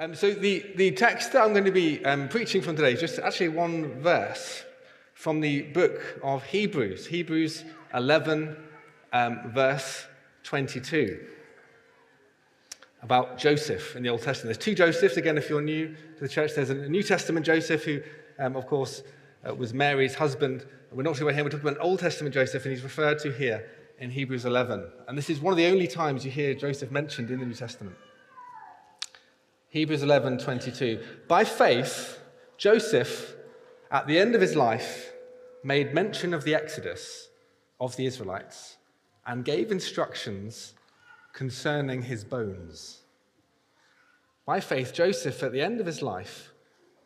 Um, so the, the text that I'm going to be um, preaching from today is just actually one verse from the book of Hebrews, Hebrews 11, um, verse 22, about Joseph in the Old Testament. There's two Josephs. Again, if you're new to the church, there's a New Testament Joseph who, um, of course, uh, was Mary's husband. We're not talking about him, we're talking about an Old Testament Joseph, and he's referred to here in Hebrews 11. And this is one of the only times you hear Joseph mentioned in the New Testament. Hebrews 11 22. By faith, Joseph, at the end of his life, made mention of the exodus of the Israelites and gave instructions concerning his bones. By faith, Joseph, at the end of his life,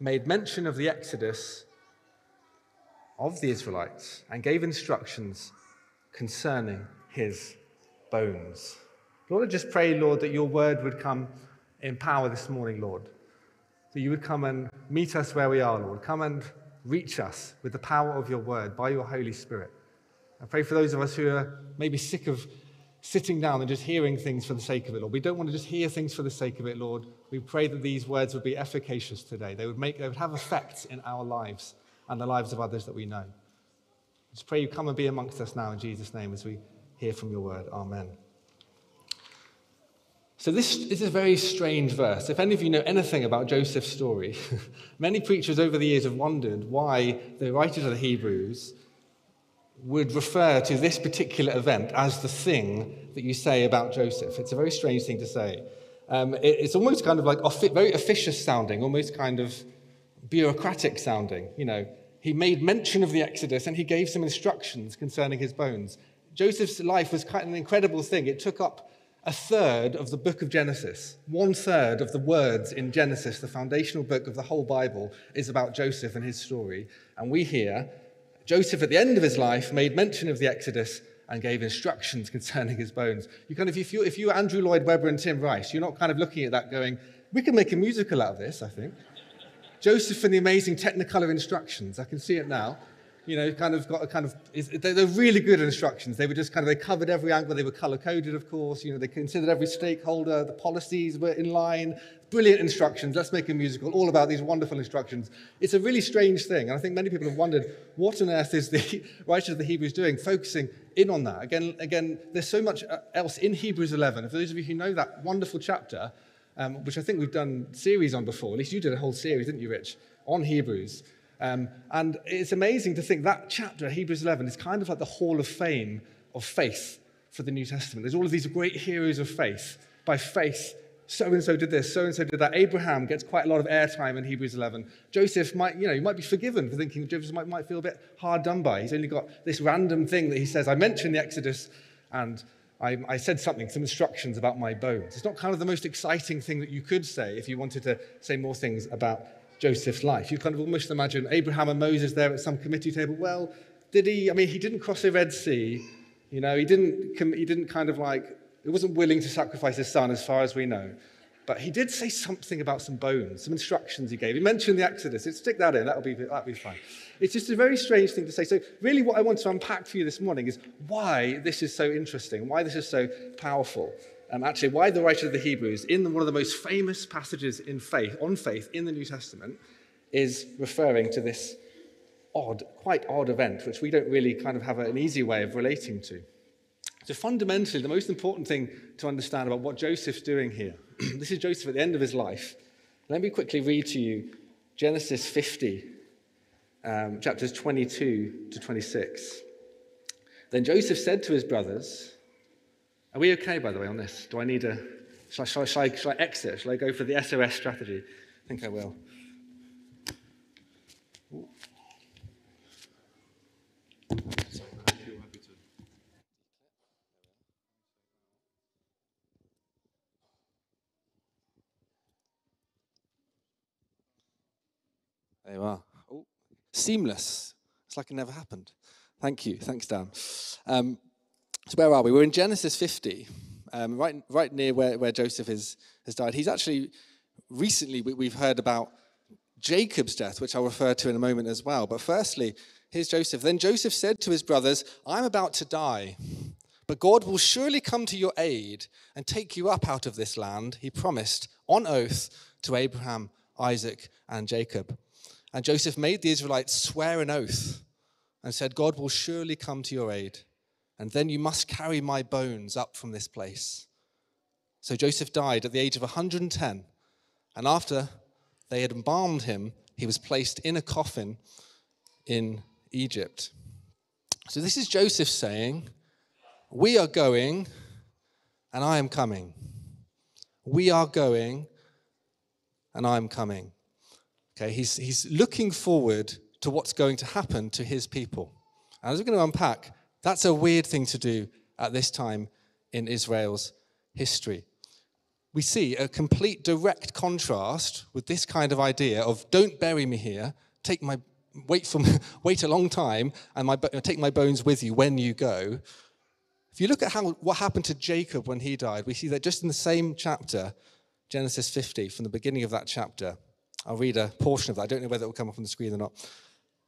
made mention of the exodus of the Israelites and gave instructions concerning his bones. Lord, I just pray, Lord, that your word would come in power this morning, Lord. That you would come and meet us where we are, Lord. Come and reach us with the power of your word by your Holy Spirit. I pray for those of us who are maybe sick of sitting down and just hearing things for the sake of it, Lord. We don't want to just hear things for the sake of it, Lord. We pray that these words would be efficacious today. They would, make, they would have effects in our lives and the lives of others that we know. Just pray you come and be amongst us now in Jesus' name as we hear from your word. Amen. So, this is a very strange verse. If any of you know anything about Joseph's story, many preachers over the years have wondered why the writers of the Hebrews would refer to this particular event as the thing that you say about Joseph. It's a very strange thing to say. Um, it, it's almost kind of like very officious sounding, almost kind of bureaucratic sounding. You know, he made mention of the Exodus and he gave some instructions concerning his bones. Joseph's life was quite an incredible thing. It took up a third of the book of Genesis. One third of the words in Genesis, the foundational book of the whole Bible, is about Joseph and his story. And we hear Joseph, at the end of his life, made mention of the Exodus and gave instructions concerning his bones. You kind of, if you, if you Andrew Lloyd Webber and Tim Rice, you're not kind of looking at that going, we can make a musical out of this, I think. Joseph and the amazing Technicolor instructions. I can see it now. You know, kind of got a kind of, they're really good instructions. They were just kind of, they covered every angle. They were color coded, of course. You know, they considered every stakeholder. The policies were in line. Brilliant instructions. Let's make a musical all about these wonderful instructions. It's a really strange thing. And I think many people have wondered, what on earth is the writer of the Hebrews doing, focusing in on that? Again, again, there's so much uh, else in Hebrews 11. For those of you who know that wonderful chapter, um, which I think we've done series on before. At least you did a whole series, didn't you, Rich, on Hebrews. Um, and it's amazing to think that chapter, Hebrews 11, is kind of like the hall of fame of faith for the New Testament. There's all of these great heroes of faith. By faith, so and so did this, so and so did that. Abraham gets quite a lot of airtime in Hebrews 11. Joseph might, you know, you might be forgiven for thinking Joseph might, might feel a bit hard done by. He's only got this random thing that he says. I mentioned the Exodus and I, I, said something, some instructions about my bones. It's not kind of the most exciting thing that you could say if you wanted to say more things about Joseph's life. You kind of almost imagine Abraham and Moses there at some committee table. Well, did he? I mean, he didn't cross the Red Sea. You know, he didn't, he didn't kind of like, he wasn't willing to sacrifice his son as far as we know. But he did say something about some bones, some instructions he gave. He mentioned the Exodus. Stick that in. That'll be, that'll be fine. It's just a very strange thing to say. So, really, what I want to unpack for you this morning is why this is so interesting, why this is so powerful. Um, actually, why the writer of the Hebrews, in one of the most famous passages in faith, on faith in the New Testament, is referring to this odd, quite odd event, which we don't really kind of have an easy way of relating to. So, fundamentally, the most important thing to understand about what Joseph's doing here this is Joseph at the end of his life. Let me quickly read to you Genesis 50, um, chapters 22 to 26. Then Joseph said to his brothers, Are we okay, by the way, on this? Do I need a. Shall I, shall I, shall I, shall I exit? Shall I go for the SOS strategy? I think I will. There you are. Oh, seamless. It's like it never happened. Thank you. Thanks, Dan. Um, so where are we? We're in Genesis 50, um, right, right near where, where Joseph is, has died. He's actually, recently we, have heard about Jacob's death, which I'll refer to in a moment as well. But firstly, here's Joseph. Then Joseph said to his brothers, I'm about to die, but God will surely come to your aid and take you up out of this land, he promised on oath to Abraham, Isaac, and Jacob. And Joseph made the Israelites swear an oath and said, God will surely come to your aid, and then you must carry my bones up from this place. So Joseph died at the age of 110, and after they had embalmed him, he was placed in a coffin in Egypt. So this is Joseph saying, We are going, and I am coming. We are going, and I am coming. Okay, he's, he's looking forward to what's going to happen to his people. And as we're going to unpack, that's a weird thing to do at this time in Israel's history. We see a complete direct contrast with this kind of idea of don't bury me here, take my wait for wait a long time and my, take my bones with you when you go. If you look at how what happened to Jacob when he died, we see that just in the same chapter, Genesis 50, from the beginning of that chapter. I'll read a portion of that. I don't know whether it will come up on the screen or not.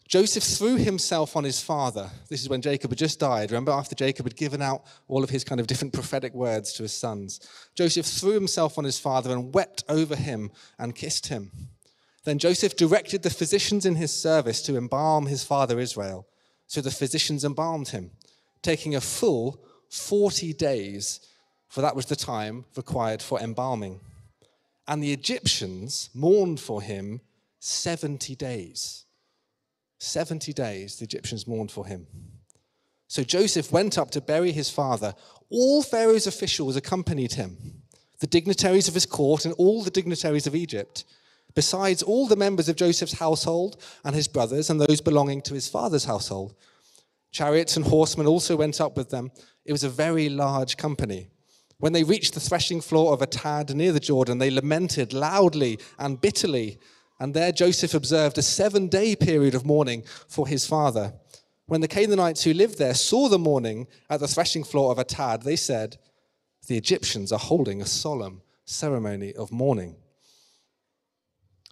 Joseph threw himself on his father. This is when Jacob had just died. Remember, after Jacob had given out all of his kind of different prophetic words to his sons. Joseph threw himself on his father and wept over him and kissed him. Then Joseph directed the physicians in his service to embalm his father Israel. So the physicians embalmed him, taking a full 40 days, for that was the time required for embalming. And the Egyptians mourned for him 70 days. 70 days the Egyptians mourned for him. So Joseph went up to bury his father. All Pharaoh's officials accompanied him, the dignitaries of his court and all the dignitaries of Egypt, besides all the members of Joseph's household and his brothers and those belonging to his father's household. Chariots and horsemen also went up with them. It was a very large company. When they reached the threshing floor of Atad near the Jordan, they lamented loudly and bitterly. And there Joseph observed a seven day period of mourning for his father. When the Canaanites who lived there saw the mourning at the threshing floor of Atad, they said, The Egyptians are holding a solemn ceremony of mourning.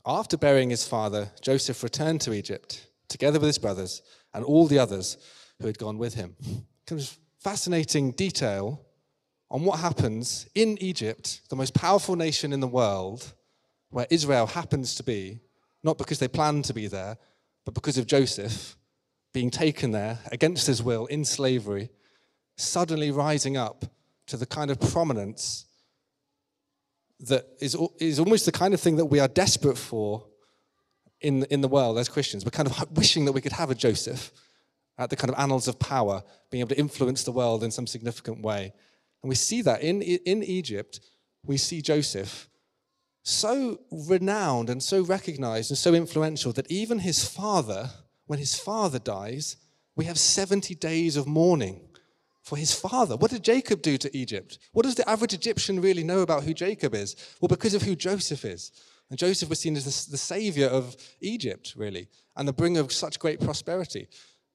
After burying his father, Joseph returned to Egypt, together with his brothers and all the others who had gone with him. Comes fascinating detail on what happens in Egypt, the most powerful nation in the world, where Israel happens to be, not because they planned to be there, but because of Joseph being taken there against his will in slavery, suddenly rising up to the kind of prominence that is, is almost the kind of thing that we are desperate for in, in the world as Christians. We're kind of wishing that we could have a Joseph at the kind of annals of power, being able to influence the world in some significant way. And we see that in, in Egypt, we see Joseph so renowned and so recognized and so influential that even his father, when his father dies, we have 70 days of mourning for his father. What did Jacob do to Egypt? What does the average Egyptian really know about who Jacob is? Well, because of who Joseph is. And Joseph was seen as the, the savior of Egypt, really, and the bringer of such great prosperity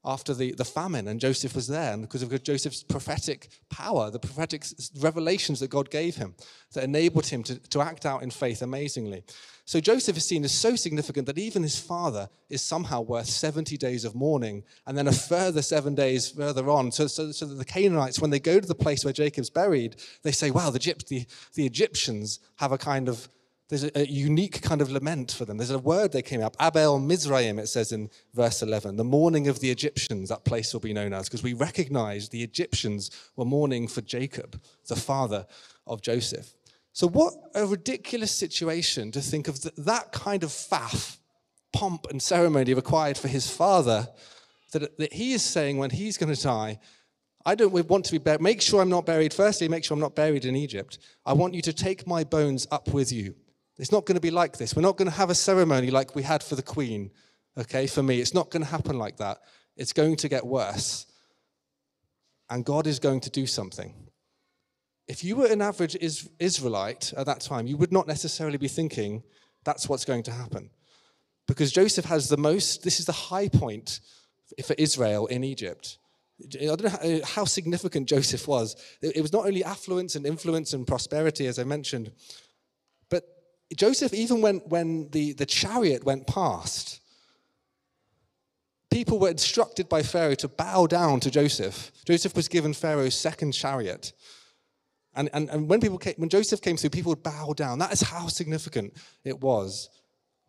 after the, the famine, and Joseph was there, and because of Joseph's prophetic power, the prophetic revelations that God gave him that enabled him to, to act out in faith amazingly. So Joseph is seen as so significant that even his father is somehow worth 70 days of mourning, and then a further seven days further on. So, so, so that the Canaanites, when they go to the place where Jacob's buried, they say, wow, the, the, the Egyptians have a kind of there's a, a, unique kind of lament for them. There's a word that came up, Abel Mizraim, it says in verse 11. The mourning of the Egyptians, that place will be known as, because we recognize the Egyptians were mourning for Jacob, the father of Joseph. So, what a ridiculous situation to think of that kind of faff, pomp, and ceremony required for his father, that, that he is saying when he's going to die, I don't want to be buried. Make sure I'm not buried. Firstly, make sure I'm not buried in Egypt. I want you to take my bones up with you. It's not going to be like this. We're not going to have a ceremony like we had for the Queen, okay, for me. It's not going to happen like that. It's going to get worse. And God is going to do something. If you were an average Israelite at that time, you would not necessarily be thinking that's what's going to happen. Because Joseph has the most, this is the high point for Israel in Egypt. I don't know how, significant Joseph was. It was not only affluence and influence and prosperity, as I mentioned, Joseph, even when, when the, the chariot went past, people were instructed by Pharaoh to bow down to Joseph. Joseph was given Pharaoh's second chariot. And, and, and when, people came, when Joseph came through, people would bow down. That is how significant it was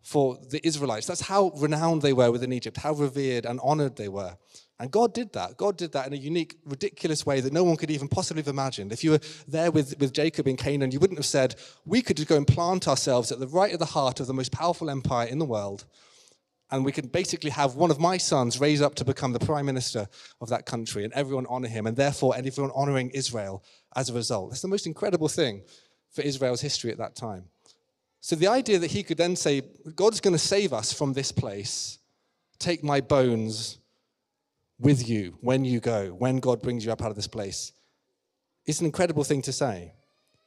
for the Israelites. That's how renowned they were within Egypt, how revered and honored they were. And God did that. God did that in a unique, ridiculous way that no one could even possibly have imagined. If you were there with, with Jacob in Canaan, you wouldn't have said, We could just go and plant ourselves at the right of the heart of the most powerful empire in the world, and we could basically have one of my sons raise up to become the prime minister of that country, and everyone honor him, and therefore everyone honoring Israel as a result. That's the most incredible thing for Israel's history at that time. So the idea that he could then say, God's going to save us from this place, take my bones with you when you go, when God brings you up out of this place, It's an incredible thing to say.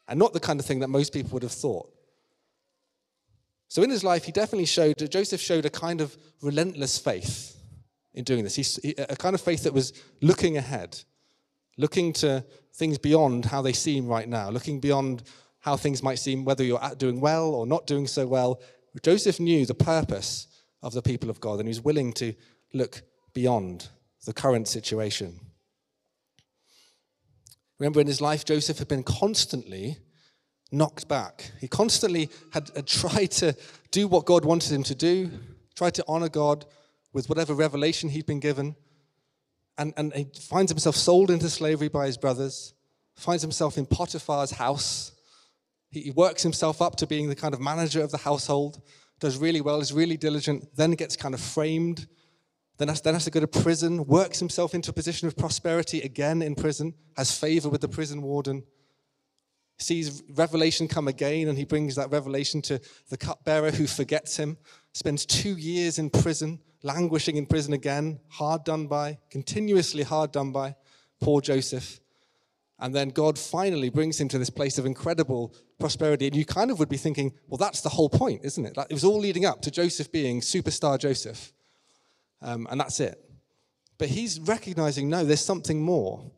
And not the kind of thing that most people would have thought. So in his life, he definitely showed, Joseph showed a kind of relentless faith in doing this. He, a kind of faith that was looking ahead, looking to things beyond how they seem right now, looking beyond how things might seem, whether you're doing well or not doing so well. Joseph knew the purpose of the people of God and he was willing to look beyond the current situation. Remember, in his life, Joseph had been constantly knocked back. He constantly had, had tried to do what God wanted him to do, tried to honor God with whatever revelation he'd been given. And, and he finds himself sold into slavery by his brothers, finds himself in Potiphar's house, he works himself up to being the kind of manager of the household, does really well, is really diligent, then gets kind of framed, then has, then has to go to prison, works himself into a position of prosperity again in prison, has favor with the prison warden, sees revelation come again, and he brings that revelation to the cupbearer who forgets him, spends two years in prison, languishing in prison again, hard done by, continuously hard done by. Poor Joseph. And then God finally brings him to this place of incredible prosperity. And you kind of would be thinking, well, that's the whole point, isn't it? It was all leading up to Joseph being superstar Joseph. Um, and that's it. But he's recognizing, no, there's something more.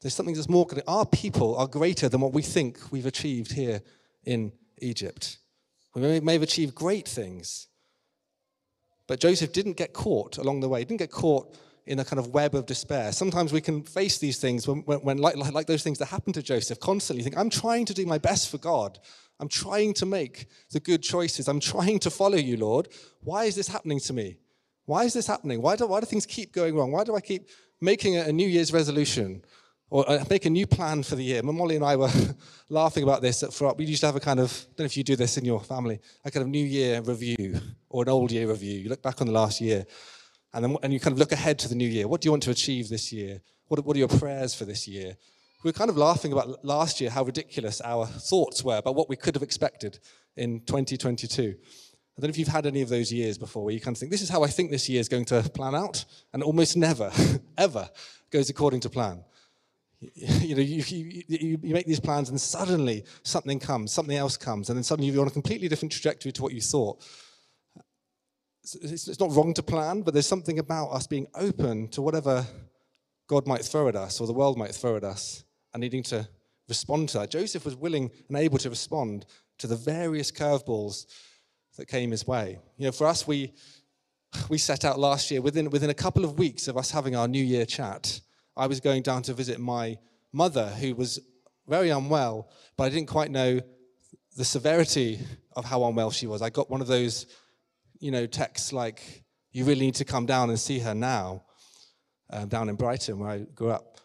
There's something that's more. Our people are greater than what we think we've achieved here in Egypt. We may, have achieved great things. But Joseph didn't get caught along the way, he didn't get caught in a kind of web of despair. Sometimes we can face these things when, when, when like, like, like those things that happened to Joseph, constantly think, I'm trying to do my best for God. I'm trying to make the good choices. I'm trying to follow you, Lord. Why is this happening to me? Why is this happening? Why do, why do things keep going wrong? Why do I keep making a, a New Year's resolution or uh, make a new plan for the year? Molly and I were laughing about this. We used to have a kind of, I don't know if you do this in your family, a kind of New Year review or an old year review. You look back on the last year and, then, and you kind of look ahead to the new year. What do you want to achieve this year? What, what are your prayers for this year? We were kind of laughing about last year how ridiculous our thoughts were about what we could have expected in 2022. Don't know if you've had any of those years before where you kind of think, this is how I think this year is going to plan out, and almost never, ever goes according to plan. You know, you, you, you, make these plans and suddenly something comes, something else comes, and then suddenly you're on a completely different trajectory to what you thought it's, not wrong to plan, but there's something about us being open to whatever God might throw at us or the world might throw at us and needing to respond to that. Joseph was willing and able to respond to the various curveballs that came his way. You know, for us, we, we set out last year, within, within a couple of weeks of us having our New Year chat, I was going down to visit my mother, who was very unwell, but I didn't quite know the severity of how unwell she was. I got one of those you know, texts like, you really need to come down and see her now, uh, down in Brighton where I grew up.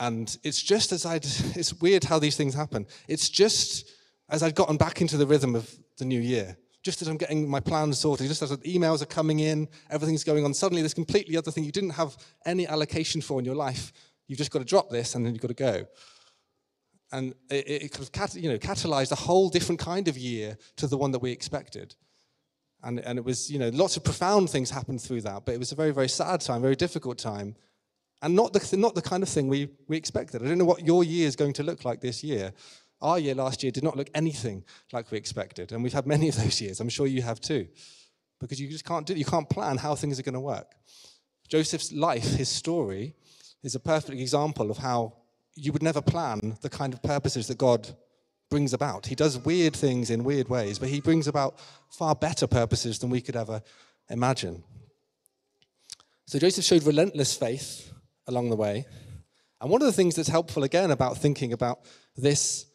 And it's just as I'd, it's weird how these things happen. It's just as I'd gotten back into the rhythm of the new year, just as I'm getting my plans sorted, just as the emails are coming in, everything's going on, suddenly this completely other thing you didn't have any allocation for in your life. You've just got to drop this and then you've got to go. And it, it kind of you know, catalyzed a whole different kind of year to the one that we expected. And, and it was, you know, lots of profound things happened through that, but it was a very, very sad time, very difficult time. And not the, not the kind of thing we, we expected. I don't know what your year is going to look like this year. Our year last year did not look anything like we expected. And we've had many of those years. I'm sure you have too. Because you just can't do You can't plan how things are going to work. Joseph's life, his story, is a perfect example of how you would never plan the kind of purposes that God brings about. He does weird things in weird ways, but he brings about far better purposes than we could ever imagine. So Joseph showed relentless faith along the way. And one of the things that's helpful again about thinking about this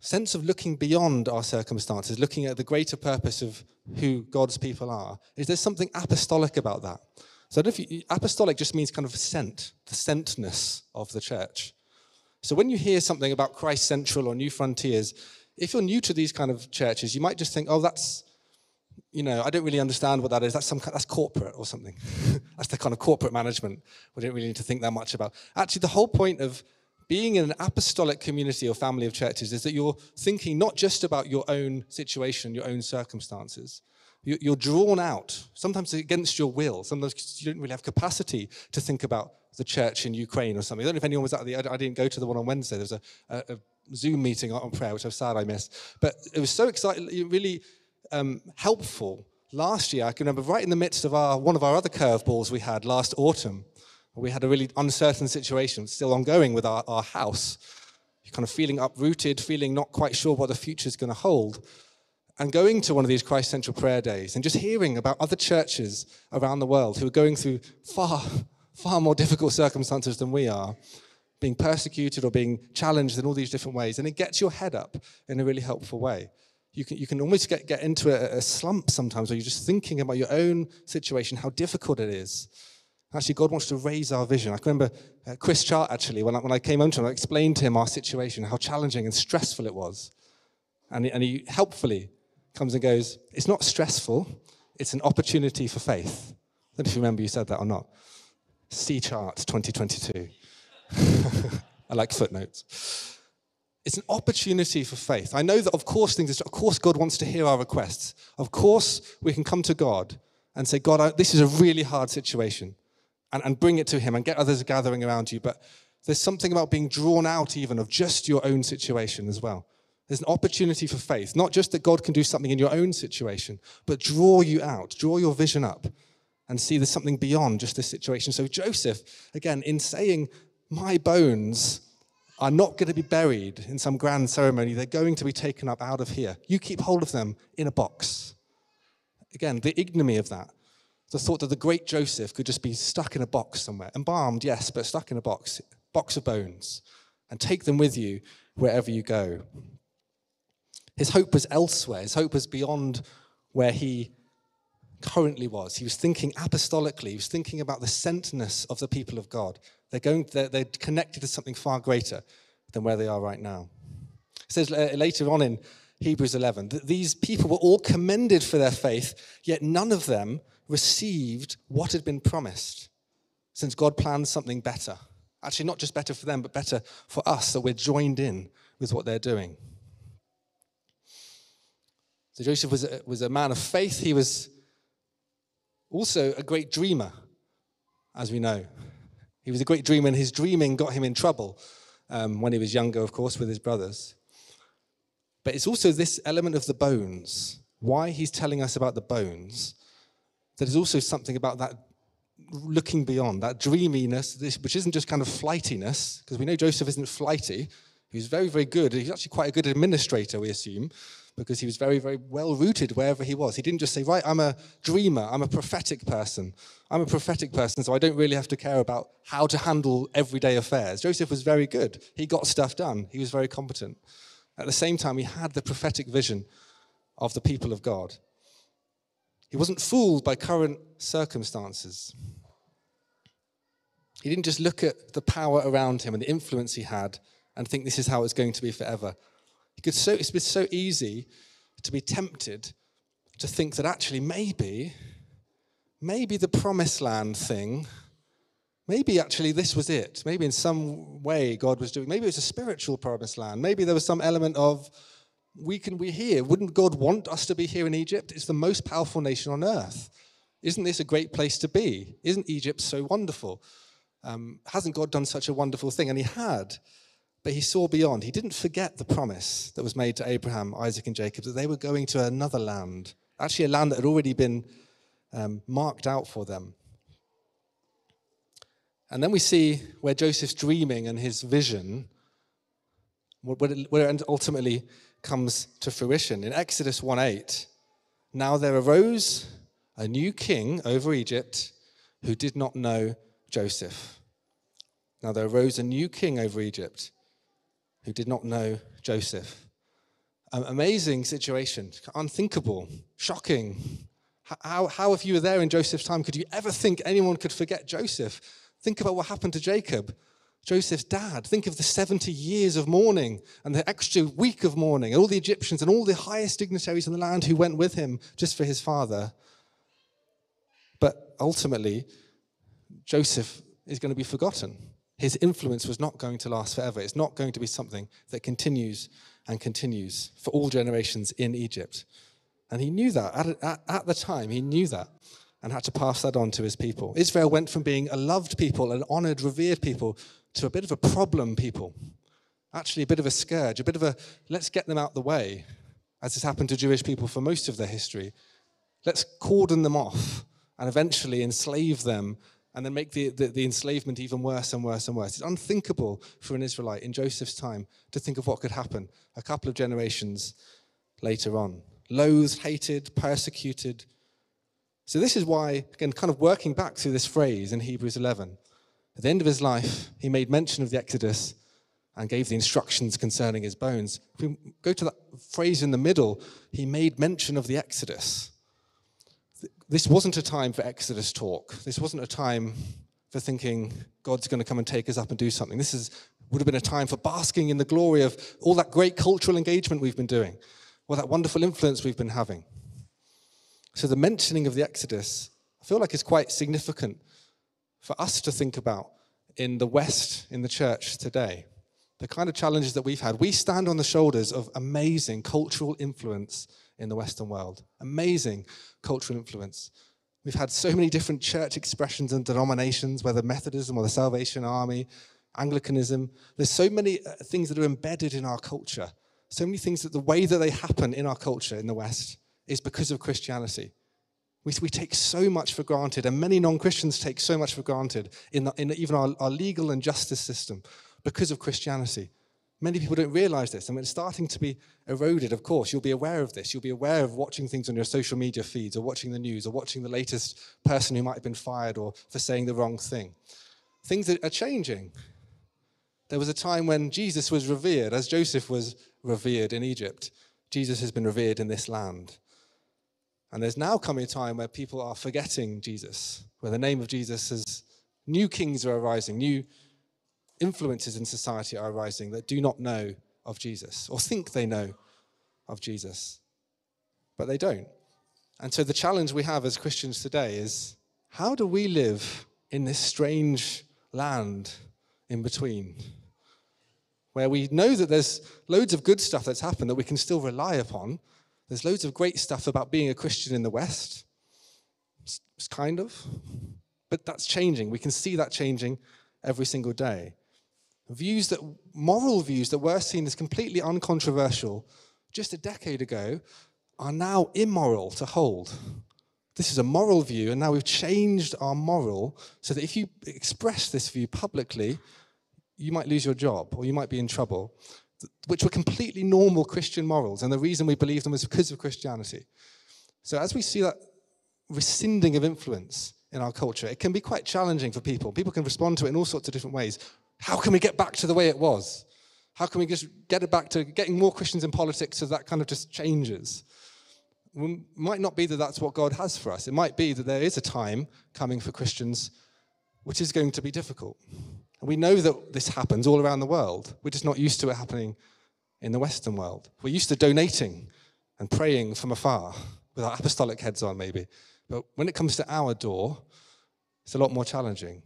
sense of looking beyond our circumstances, looking at the greater purpose of who God's people are, is there something apostolic about that? So if you, apostolic just means kind of sent, the sentness of the church. So when you hear something about Christ Central or New Frontiers, if you're new to these kind of churches, you might just think, oh, that's, you know, I don't really understand what that is. That's some that's corporate or something. that's the kind of corporate management we don't really need to think that much about. Actually, the whole point of being in an apostolic community or family of churches is that you're thinking not just about your own situation, your own circumstances. You're drawn out, sometimes against your will. Sometimes you don't really have capacity to think about the church in Ukraine or something. I don't know if anyone was at the, I didn't go to the one on Wednesday. There was a, a, Zoom meeting on prayer, which I'm sad I missed. But it was so exciting, really um, helpful. Last year, I can remember right in the midst of our, one of our other curveballs we had last autumn, we had a really uncertain situation still ongoing with our, our house. Kind of feeling uprooted, feeling not quite sure what the future is going to hold. And going to one of these Christ Central prayer days and just hearing about other churches around the world who are going through far, far more difficult circumstances than we are, being persecuted or being challenged in all these different ways. And it gets your head up in a really helpful way. You can, you can almost get, get into a, a slump sometimes where you're just thinking about your own situation, how difficult it is. Actually, God wants to raise our vision. I can remember uh, Chris Chart, actually, when I, when I came home to him, I explained to him our situation, how challenging and stressful it was. And he, and he helpfully comes and goes, It's not stressful, it's an opportunity for faith. I don't know if you remember you said that or not. C Chart 2022. I like footnotes. It's an opportunity for faith. I know that, of course, things. Are, Of course, God wants to hear our requests. Of course, we can come to God and say, God, I, this is a really hard situation and, and bring it to Him and get others gathering around you. But there's something about being drawn out even of just your own situation as well. There's an opportunity for faith, not just that God can do something in your own situation, but draw you out, draw your vision up and see there's something beyond just this situation. So, Joseph, again, in saying, My bones are not going to be buried in some grand ceremony, they're going to be taken up out of here. You keep hold of them in a box. Again, the ignominy of that the thought that the great Joseph could just be stuck in a box somewhere, embalmed, yes, but stuck in a box, box of bones, and take them with you wherever you go. His hope was elsewhere. His hope was beyond where he currently was. He was thinking apostolically. He was thinking about the sentness of the people of God. They're, going, they're, they're connected to something far greater than where they are right now. It says uh, later on in Hebrews 11 that these people were all commended for their faith, yet none of them received what had been promised, since God planned something better. Actually, not just better for them, but better for us, that we're joined in with what they're doing. So Joseph was a, was a man of faith. He was also a great dreamer, as we know. He was a great dreamer, and his dreaming got him in trouble um, when he was younger, of course, with his brothers. But it's also this element of the bones. Why he's telling us about the bones there's also something about that looking beyond, that dreaminess, which isn't just kind of flightiness, because we know Joseph isn't flighty. He's very, very good. He's actually quite a good administrator, we assume, because he was very, very well rooted wherever he was. He didn't just say, Right, I'm a dreamer, I'm a prophetic person. I'm a prophetic person, so I don't really have to care about how to handle everyday affairs. Joseph was very good. He got stuff done, he was very competent. At the same time, he had the prophetic vision of the people of God. He wasn't fooled by current circumstances. He didn't just look at the power around him and the influence he had and think this is how it's going to be forever. He could so, it's been so easy to be tempted to think that actually maybe, maybe the promised land thing, maybe actually this was it. Maybe in some way God was doing, maybe it was a spiritual promised land. Maybe there was some element of we can be here. Wouldn't God want us to be here in Egypt? It's the most powerful nation on earth. Isn't this a great place to be? Isn't Egypt so wonderful? Um, hasn't God done such a wonderful thing? And he had, but he saw beyond. He didn't forget the promise that was made to Abraham, Isaac, and Jacob that they were going to another land, actually, a land that had already been um, marked out for them. And then we see where Joseph's dreaming and his vision, where it ultimately comes to fruition. In Exodus 1 8, now there arose a new king over Egypt who did not know Joseph. Now there arose a new king over Egypt who did not know Joseph. um, amazing situation, unthinkable, shocking. How, how, if you were there in Joseph's time, could you ever think anyone could forget Joseph? Think about what happened to Jacob, Joseph's dad. Think of the 70 years of mourning and the extra week of mourning, and all the Egyptians and all the highest dignitaries in the land who went with him just for his father. But ultimately, Joseph is going to be forgotten. His influence was not going to last forever. It's not going to be something that continues and continues for all generations in Egypt. And he knew that. At, at, at, the time, he knew that and had to pass that on to his people. Israel went from being a loved people, an honored, revered people, to a bit of a problem people. Actually, a bit of a scourge, a bit of a let's get them out the way, as has happened to Jewish people for most of their history. Let's cordon them off and eventually enslave them and then make the, the, the, enslavement even worse and worse and worse. It's unthinkable for an Israelite in Joseph's time to think of what could happen a couple of generations later on. Loathed, hated, persecuted. So, this is why, again, kind of working back through this phrase in Hebrews 11, at the end of his life, he made mention of the Exodus and gave the instructions concerning his bones. If we go to that phrase in the middle, he made mention of the Exodus this wasn't a time for Exodus talk. This wasn't a time for thinking God's going to come and take us up and do something. This is, would have been a time for basking in the glory of all that great cultural engagement we've been doing, all that wonderful influence we've been having. So the mentioning of the Exodus, I feel like is quite significant for us to think about in the West, in the church today. The kind of challenges that we've had. We stand on the shoulders of amazing cultural influence in the Western world. Amazing cultural influence. We've had so many different church expressions and denominations, whether Methodism or the Salvation Army, Anglicanism. There's so many uh, things that are embedded in our culture. So many things that the way that they happen in our culture in the West is because of Christianity. We, we take so much for granted, and many non Christians take so much for granted in, the, in even our, our legal and justice system because of Christianity. Many people don't realize this, and it's starting to be eroded, of course, you'll be aware of this. You'll be aware of watching things on your social media feeds, or watching the news, or watching the latest person who might have been fired or for saying the wrong thing. Things are changing. There was a time when Jesus was revered, as Joseph was revered in Egypt. Jesus has been revered in this land. And there's now coming a time where people are forgetting Jesus, where the name of Jesus is, new kings are arising, new influences in society are arising that do not know of Jesus or think they know of Jesus, but they don't. And so the challenge we have as Christians today is how do we live in this strange land in between? Where we know that there's loads of good stuff that's happened that we can still rely upon. There's loads of great stuff about being a Christian in the West. It's kind of. But that's changing. We can see that changing every single day. Views that, moral views that were seen as completely uncontroversial just a decade ago are now immoral to hold. This is a moral view, and now we've changed our moral so that if you express this view publicly, you might lose your job or you might be in trouble, which were completely normal Christian morals. And the reason we believe them is because of Christianity. So as we see that rescinding of influence in our culture, it can be quite challenging for people. People can respond to it in all sorts of different ways. How can we get back to the way it was? How can we just get it back to getting more Christians in politics so that kind of just changes? It might not be that that's what God has for us. It might be that there is a time coming for Christians which is going to be difficult. And we know that this happens all around the world. We're just not used to it happening in the Western world. We're used to donating and praying from afar with our apostolic heads on, maybe. But when it comes to our door, it's a lot more challenging.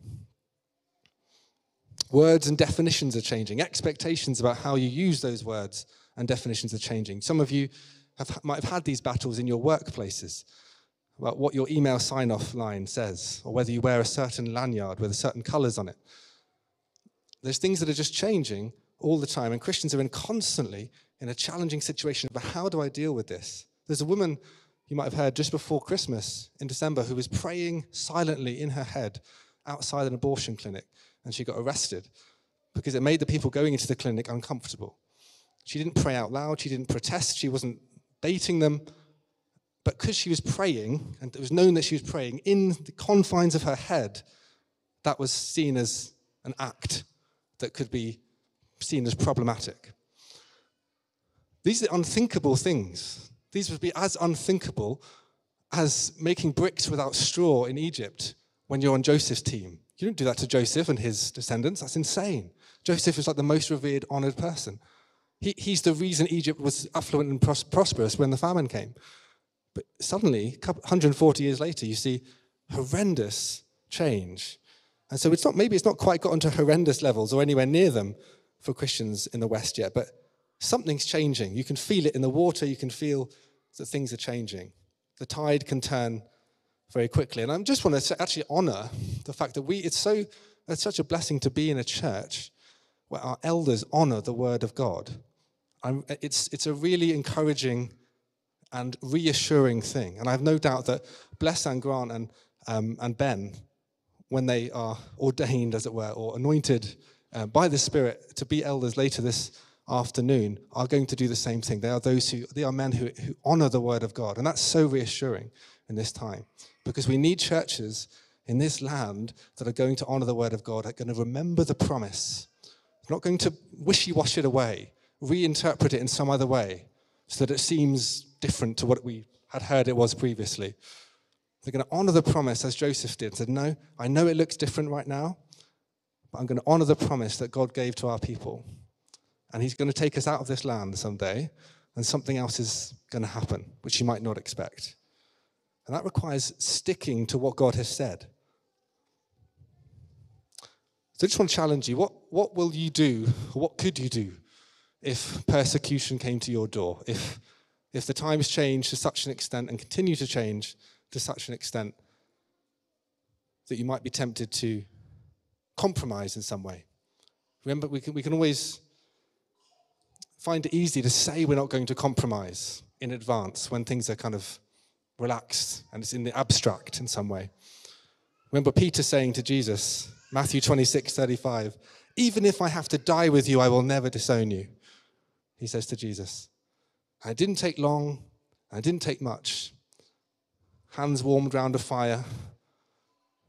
Words and definitions are changing. Expectations about how you use those words and definitions are changing. Some of you have, might have had these battles in your workplaces about what your email sign off line says, or whether you wear a certain lanyard with certain colors on it. There's things that are just changing all the time, and Christians are in constantly in a challenging situation about how do I deal with this? There's a woman you might have heard just before Christmas in December who was praying silently in her head outside an abortion clinic and she got arrested because it made the people going into the clinic uncomfortable. She didn't pray out loud, she didn't protest, she wasn't baiting them. But because she was praying, and it was known that she was praying in the confines of her head, that was seen as an act that could be seen as problematic. These are unthinkable things. These would be as unthinkable as making bricks without straw in Egypt when you're on Joseph's team. You don't do that to Joseph and his descendants. That's insane. Joseph is like the most revered, honored person. He, he's the reason Egypt was affluent and pros- prosperous when the famine came. But suddenly, 140 years later, you see horrendous change. And so it's not, maybe it's not quite gotten to horrendous levels or anywhere near them for Christians in the West yet, but something's changing. You can feel it in the water, you can feel that things are changing. The tide can turn very quickly. And I just want to actually honor the fact that we, it's so, it's such a blessing to be in a church where our elders honor the word of God. I'm, it's, it's a really encouraging and reassuring thing. And I have no doubt that Bless and Grant and, um, and Ben, when they are ordained, as it were, or anointed uh, by the Spirit to be elders later this afternoon, are going to do the same thing. They are those who, they are men who, who honor the word of God. And that's so reassuring in this time because we need churches in this land that are going to honor the word of God, that are going to remember the promise, not going to wishy wash it away, reinterpret it in some other way so that it seems different to what we had heard it was previously. They're going to honor the promise as Joseph did. Said, No, I know it looks different right now, but I'm going to honor the promise that God gave to our people. And He's going to take us out of this land someday, and something else is going to happen, which you might not expect. And that requires sticking to what God has said. So I just want to challenge you what, what will you do, what could you do if persecution came to your door? If, if the times change to such an extent and continue to change to such an extent that you might be tempted to compromise in some way? Remember, we can, we can always find it easy to say we're not going to compromise in advance when things are kind of relaxed and it's in the abstract in some way. Remember Peter saying to Jesus, Matthew 26, 35, even if I have to die with you, I will never disown you. He says to Jesus. And it didn't take long, and it didn't take much. Hands warmed round a fire,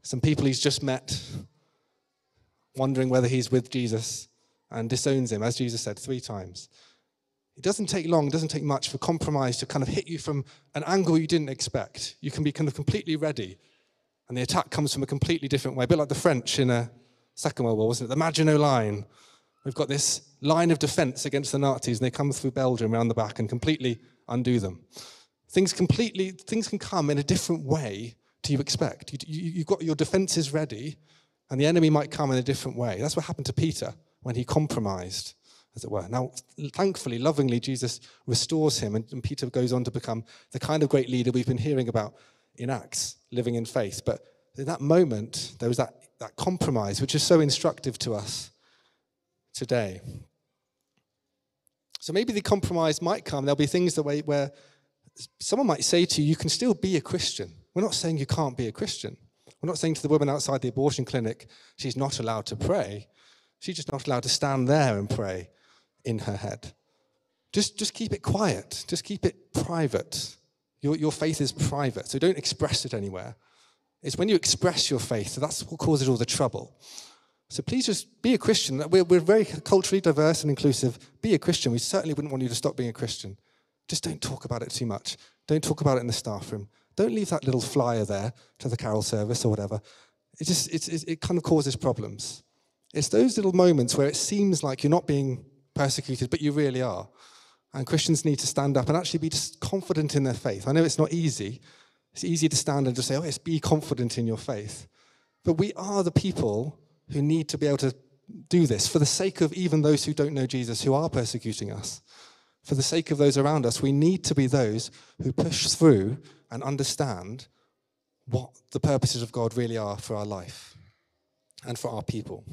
some people he's just met, wondering whether he's with Jesus, and disowns him, as Jesus said, three times. It doesn't take long, it doesn't take much for compromise to kind of hit you from an angle you didn't expect. You can be kind of completely ready, and the attack comes from a completely different way, a bit like the French in a Second World War, wasn't it? The Maginot Line. We've got this line of defense against the Nazis, and they come through Belgium around the back and completely undo them. Things completely, things can come in a different way to you expect. You, you, you've got your defenses ready, and the enemy might come in a different way. That's what happened to Peter when he compromised as it were. Now, thankfully, lovingly, Jesus restores him, and, and, Peter goes on to become the kind of great leader we've been hearing about in Acts, living in faith. But in that moment, there was that, that compromise, which is so instructive to us today. So maybe the compromise might come. There'll be things that way where someone might say to you, you can still be a Christian. We're not saying you can't be a Christian. We're not saying to the woman outside the abortion clinic, she's not allowed to pray. She's just not allowed to stand there and pray in her head. Just, just keep it quiet. Just keep it private. Your, your faith is private, so don't express it anywhere. It's when you express your faith that that's what causes all the trouble. So please just be a Christian. We're, we're very culturally diverse and inclusive. Be a Christian. We certainly wouldn't want you to stop being a Christian. Just don't talk about it too much. Don't talk about it in the staff room. Don't leave that little flyer there to the carol service or whatever. It just it, it kind of causes problems. It's those little moments where it seems like you're not being persecuted, but you really are. And Christians need to stand up and actually be confident in their faith. I know it's not easy. It's easy to stand and just say, oh, yes, be confident in your faith. But we are the people who need to be able to do this for the sake of even those who don't know Jesus, who are persecuting us. For the sake of those around us, we need to be those who push through and understand what the purposes of God really are for our life and for our people.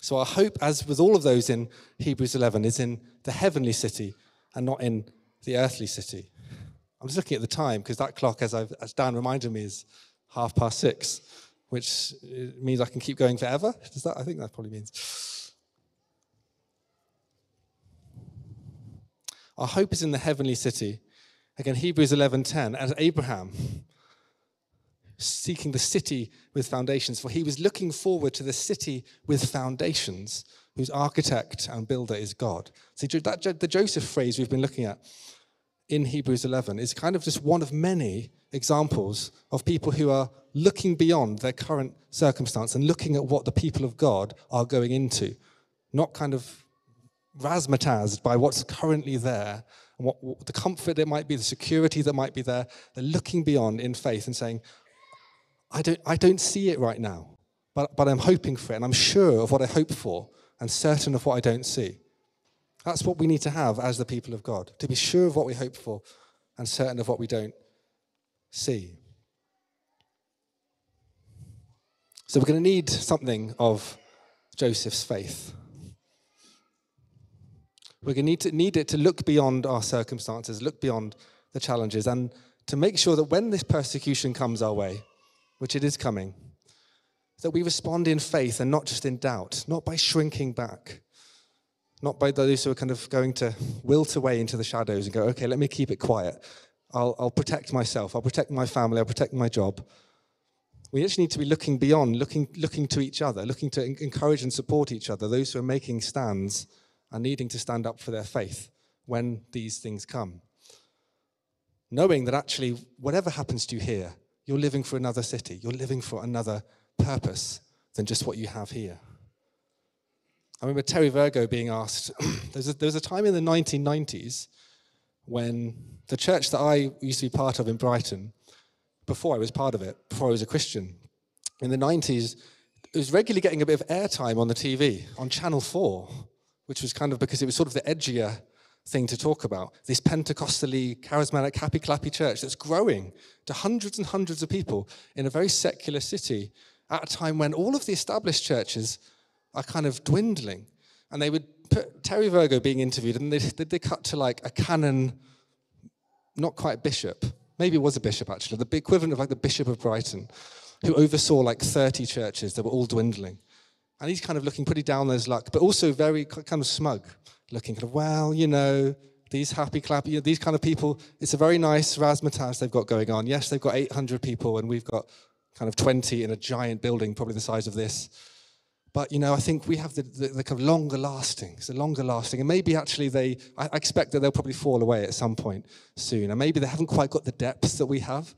So, our hope, as with all of those in Hebrews 11, is in the heavenly city and not in the earthly city. I'm just looking at the time because that clock, as, as, Dan reminded me, is half past six, which uh, means I can keep going forever. Does that? I think that probably means. Our hope is in the heavenly city. Again, Hebrews 11:10, as Abraham seeking the city with foundations, for he was looking forward to the city with foundations, whose architect and builder is God. See, that, the Joseph phrase we've been looking at in Hebrews 11 is kind of just one of many examples of people who are looking beyond their current circumstance and looking at what the people of God are going into, not kind of razzmatazed by what's currently there and what, what the comfort that might be, the security that might be there. They're looking beyond in faith and saying, I don't, I don't see it right now, but, but I'm hoping for it, and I'm sure of what I hope for, and certain of what I don't see. That's what we need to have as the people of God, to be sure of what we hope for and certain of what we don't see. So we're going to need something of Joseph's faith. We're going to need, it to look beyond our circumstances, look beyond the challenges, and to make sure that when this persecution comes our way, which it is coming, that we respond in faith and not just in doubt, not by shrinking back, not by those who are kind of going to wilt away into the shadows and go, okay, let me keep it quiet. I'll, I'll protect myself, I'll protect my family, I'll protect my job. We actually need to be looking beyond, looking, looking to each other, looking to encourage and support each other, those who are making stands and needing to stand up for their faith when these things come. Knowing that actually, whatever happens to you here, you're living for another city, you're living for another purpose than just what you have here. I remember Terry Virgo being asked, there, was a, there was a time in the 1990s when the church that I used to be part of in Brighton, before I was part of it, before I was a Christian, in the 90s, it was regularly getting a bit of airtime on the TV, on Channel 4 which was kind of because it was sort of the edgier thing to talk about. This Pentecostally, charismatic, happy clappy church that's growing to hundreds and hundreds of people in a very secular city at a time when all of the established churches are kind of dwindling. And they would put Terry Virgo being interviewed, and they, they cut to like a canon, not quite bishop, maybe it was a bishop actually, the equivalent of like the Bishop of Brighton, who oversaw like 30 churches that were all dwindling. And he's kind of looking pretty down on his luck, but also very kind of smug, looking kind of, well, you know, these happy clappy, you know, these kind of people, it's a very nice razzmatazz they've got going on. Yes, they've got 800 people, and we've got kind of 20 in a giant building, probably the size of this. But, you know, I think we have the, the, the kind of longer lasting, it's the longer lasting. And maybe actually they, I expect that they'll probably fall away at some point soon. And maybe they haven't quite got the depth that we have.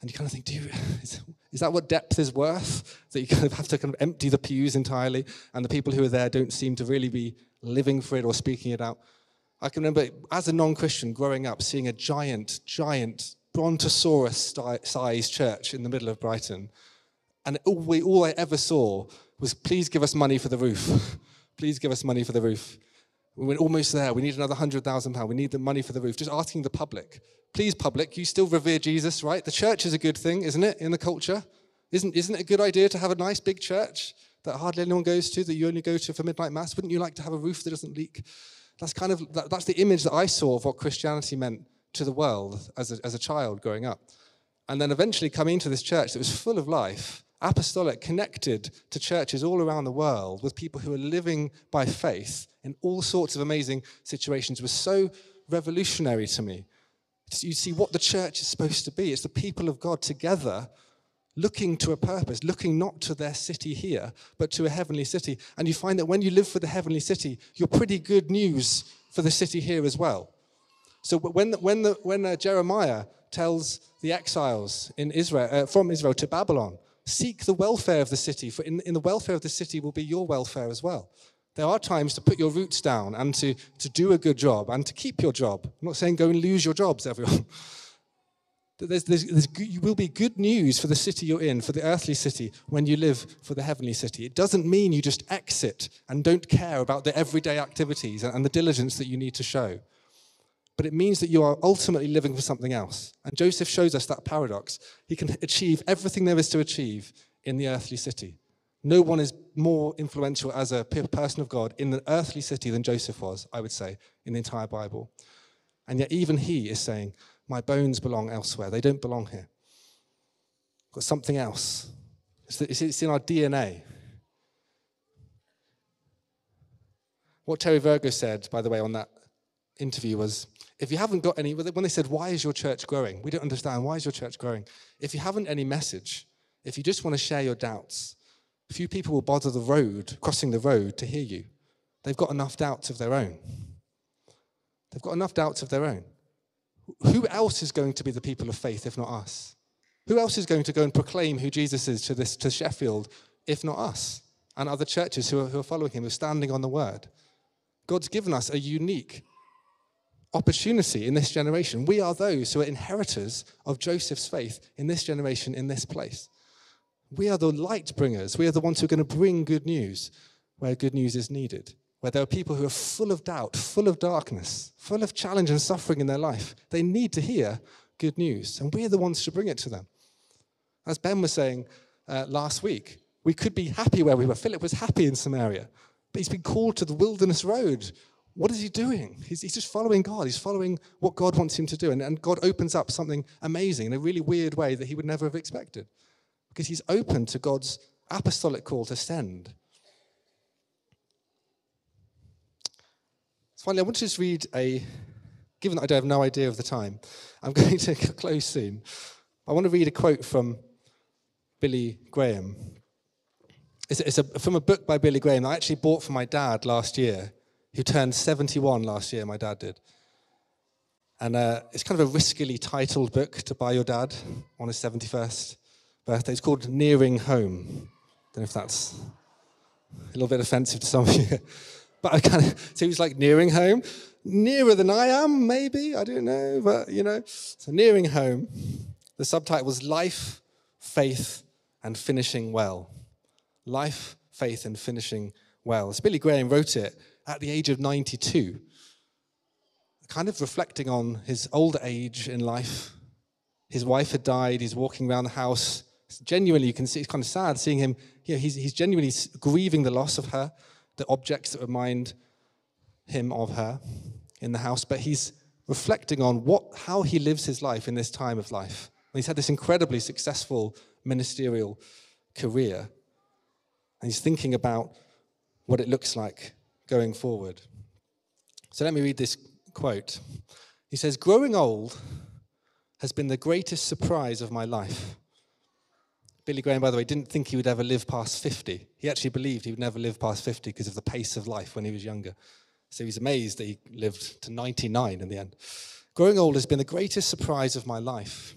And you kind of think, do you, is, that what depth is worth? That you kind of have to kind of empty the pews entirely, and the people who are there don't seem to really be living for it or speaking it out. I can remember as a non Christian growing up, seeing a giant, giant brontosaurus sized church in the middle of Brighton. And all, we, all I ever saw was, please give us money for the roof. please give us money for the roof. We were almost there. We need another £100,000. We need the money for the roof. Just asking the public please, public, you still revere Jesus, right? The church is a good thing, isn't it, in the culture? Isn't, isn't it a good idea to have a nice big church that hardly anyone goes to, that you only go to for midnight mass? Wouldn't you like to have a roof that doesn't leak? That's kind of, that, that's the image that I saw of what Christianity meant to the world as a, as a child growing up. And then eventually coming into this church that was full of life, apostolic, connected to churches all around the world with people who are living by faith in all sorts of amazing situations was so revolutionary to me you see what the church is supposed to be. It's the people of God together looking to a purpose, looking not to their city here, but to a heavenly city. And you find that when you live for the heavenly city, you're pretty good news for the city here as well. So when, when, the, when uh, Jeremiah tells the exiles in Israel, uh, from Israel to Babylon, seek the welfare of the city, for in, in the welfare of the city will be your welfare as well. There are times to put your roots down and to, to do a good job and to keep your job. I'm not saying go and lose your jobs, everyone. There's, there's, there's, you will be good news for the city you're in, for the earthly city, when you live for the heavenly city. It doesn't mean you just exit and don't care about the everyday activities and, and the diligence that you need to show. But it means that you are ultimately living for something else. And Joseph shows us that paradox. He can achieve everything there is to achieve in the earthly city. No one is more influential as a person of God in the earthly city than Joseph was, I would say, in the entire Bible. And yet, even he is saying, My bones belong elsewhere. They don't belong here. Got something else. It's in our DNA. What Terry Virgo said, by the way, on that interview was if you haven't got any, when they said, Why is your church growing? We don't understand. Why is your church growing? If you haven't any message, if you just want to share your doubts, few people will bother the road, crossing the road, to hear you. they've got enough doubts of their own. They've got enough doubts of their own. Who else is going to be the people of faith if not us? Who else is going to go and proclaim who Jesus is to, this, to Sheffield if not us and other churches who are, who are following him, who are standing on the word? God's given us a unique opportunity in this generation. We are those who are inheritors of Joseph's faith in this generation, in this place. We are the light bringers. We are the ones who are going to bring good news where good news is needed. Where there are people who are full of doubt, full of darkness, full of challenge and suffering in their life. They need to hear good news, and we're the ones to bring it to them. As Ben was saying uh, last week, we could be happy where we were. Philip was happy in Samaria, but he's been called to the wilderness road what is he doing? He's, he's, just following God. He's following what God wants him to do. And, and God opens up something amazing in a really weird way that he would never have expected because he's open to God's apostolic call to send. Finally, I want to just read a, given that I don't have no idea of the time, I'm going to close soon. I want to read a quote from Billy Graham. It's, it's a, from a book by Billy Graham that I actually bought for my dad last year who turned 71 last year, my dad did. And uh, it's kind of a riskily titled book to buy your dad on his 71st birthday. It's called Nearing Home. Don't know if that's a little bit offensive to some of you. But I kind of, was like nearing home, nearer than I am, maybe, I don't know, but you know. So nearing home, the subtitle was Life, Faith, and Finishing Well. Life, Faith, and Finishing Well. So Billy Graham wrote it at the age of 92, kind of reflecting on his older age in life. His wife had died, he's walking around the house. Genuinely, you can see it's kind of sad seeing him. You know, he's, he's genuinely grieving the loss of her, the objects that remind him of her in the house, but he's reflecting on what, how he lives his life in this time of life. He's had this incredibly successful ministerial career, and he's thinking about what it looks like going forward. So let me read this quote. He says, Growing old has been the greatest surprise of my life. Billy Graham, by the way, didn't think he would ever live past 50. He actually believed he would never live past 50 because of the pace of life when he was younger. So he's amazed that he lived to 99 in the end. Growing old has been the greatest surprise of my life.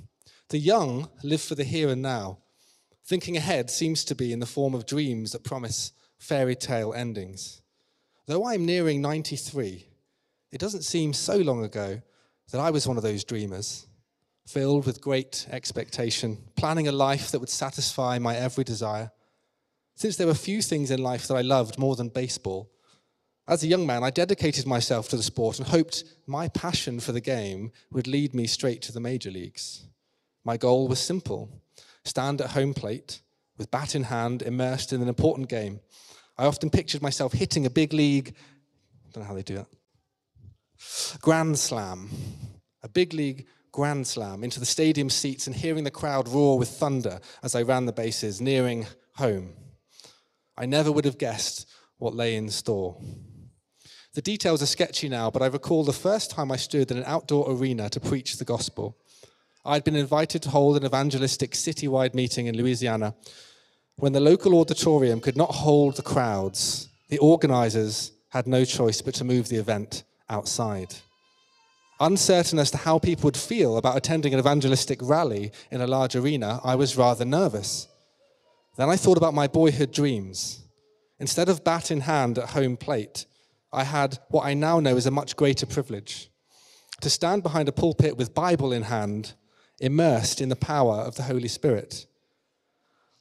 The young live for the here and now. Thinking ahead seems to be in the form of dreams that promise fairy tale endings. Though I'm nearing 93, it doesn't seem so long ago that I was one of those dreamers, filled with great expectation, planning a life that would satisfy my every desire. Since there were few things in life that I loved more than baseball, as a young man, I dedicated myself to the sport and hoped my passion for the game would lead me straight to the major leagues. My goal was simple stand at home plate with bat in hand, immersed in an important game I often pictured myself hitting a big league, I don't know how they do that, grand slam, a big league grand slam into the stadium seats and hearing the crowd roar with thunder as I ran the bases, nearing home. I never would have guessed what lay in store. The details are sketchy now, but I recall the first time I stood in an outdoor arena to preach the gospel. I'd been invited to hold an evangelistic citywide meeting in Louisiana when the local auditorium could not hold the crowds, the organizers had no choice but to move the event outside. Uncertain as to how people would feel about attending an evangelistic rally in a large arena, I was rather nervous. Then I thought about my boyhood dreams. Instead of bat in hand at home plate, I had what I now know is a much greater privilege to stand behind a pulpit with Bible in hand, immersed in the power of the Holy Spirit.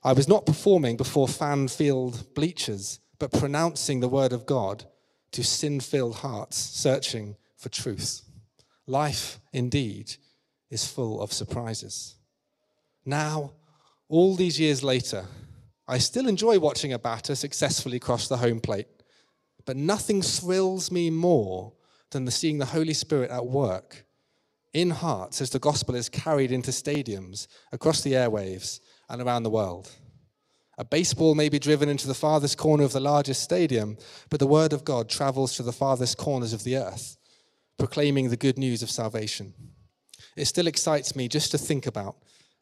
I was not performing before fan filled bleachers, but pronouncing the word of God to sin filled hearts searching for truth. Life, indeed, is full of surprises. Now, all these years later, I still enjoy watching a batter successfully cross the home plate, but nothing thrills me more than the seeing the Holy Spirit at work in hearts as the gospel is carried into stadiums, across the airwaves, and around the world. A baseball may be driven into the farthest corner of the largest stadium, but the word of God travels to the farthest corners of the earth, proclaiming the good news of salvation. It still excites me just to think about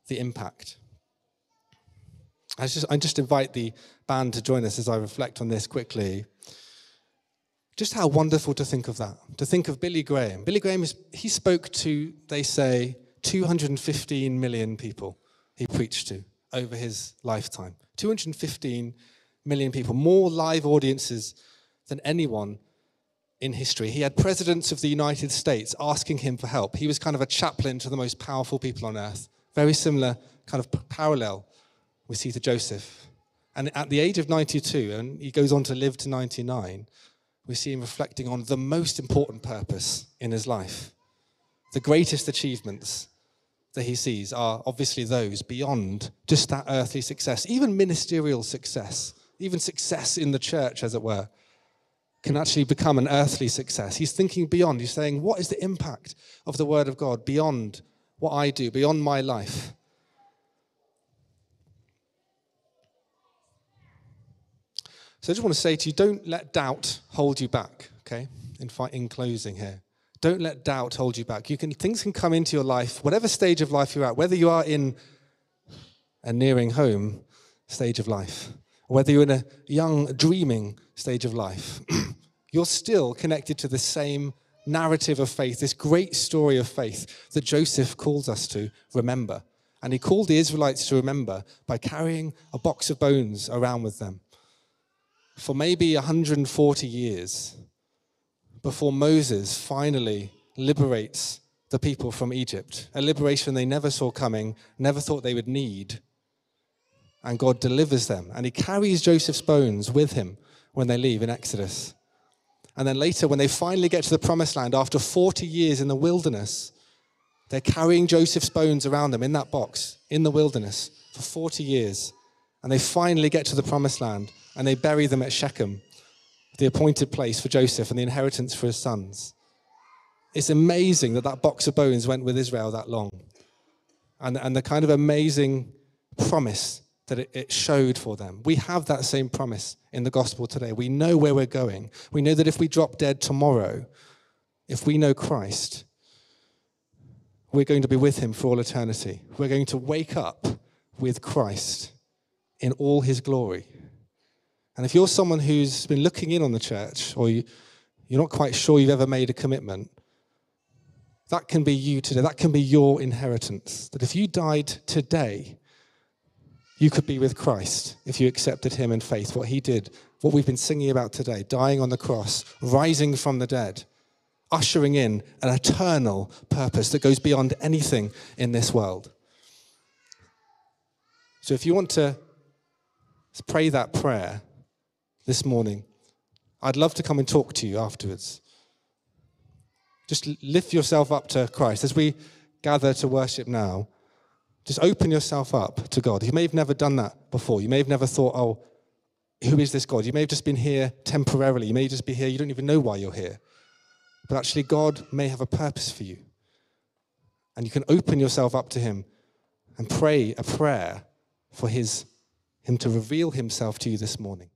the impact. I just, I just invite the band to join us as I reflect on this quickly. Just how wonderful to think of that. To think of Billy Graham. Billy Graham, is, he spoke to, they say, 215 million people he preached to over his lifetime. 215 million people, more live audiences than anyone in history. He had presidents of the United States asking him for help. He was kind of a chaplain to the most powerful people on earth. Very similar kind of parallel we see to Joseph. And at the age of 92, and he goes on to live to 99, we see him reflecting on the most important purpose in his life. The greatest achievements that he sees are obviously those beyond just that earthly success, even ministerial success, even success in the church, as it were, can actually become an earthly success. He's thinking beyond. He's saying, What is the impact of the Word of God beyond what I do, beyond my life? So I just want to say to you don't let doubt hold you back, okay? In, in closing here. Don't let doubt hold you back. You can, things can come into your life, whatever stage of life you're at, whether you are in a nearing home stage of life, whether you're in a young, dreaming stage of life, you're still connected to the same narrative of faith, this great story of faith that Joseph calls us to remember. And he called the Israelites to remember by carrying a box of bones around with them for maybe 140 years before Moses finally liberates the people from Egypt, a liberation they never saw coming, never thought they would need. And God delivers them. And he carries Joseph's bones with him when they leave in Exodus. And then later, when they finally get to the promised land after 40 years in the wilderness, they're carrying Joseph's bones around them in that box in the wilderness for 40 years. And they finally get to the promised land and they bury them at Shechem the appointed place for Joseph and the inheritance for his sons. It's amazing that that box of bones went with Israel that long. And, and the kind of amazing promise that it, showed for them. We have that same promise in the gospel today. We know where we're going. We know that if we drop dead tomorrow, if we know Christ, we're going to be with him for all eternity. We're going to wake up with Christ in all his glory. And if you're someone who's been looking in on the church or you, you're not quite sure you've ever made a commitment, that can be you today. That can be your inheritance. That if you died today, you could be with Christ if you accepted him in faith, what he did, what we've been singing about today, dying on the cross, rising from the dead, ushering in an eternal purpose that goes beyond anything in this world. So if you want to pray that prayer, this morning, I'd love to come and talk to you afterwards. Just lift yourself up to Christ. As we gather to worship now, just open yourself up to God. You may have never done that before. You may have never thought, oh, who is this God? You may have just been here temporarily. You may just be here, you don't even know why you're here. But actually, God may have a purpose for you. And you can open yourself up to Him and pray a prayer for his, Him to reveal Himself to you this morning.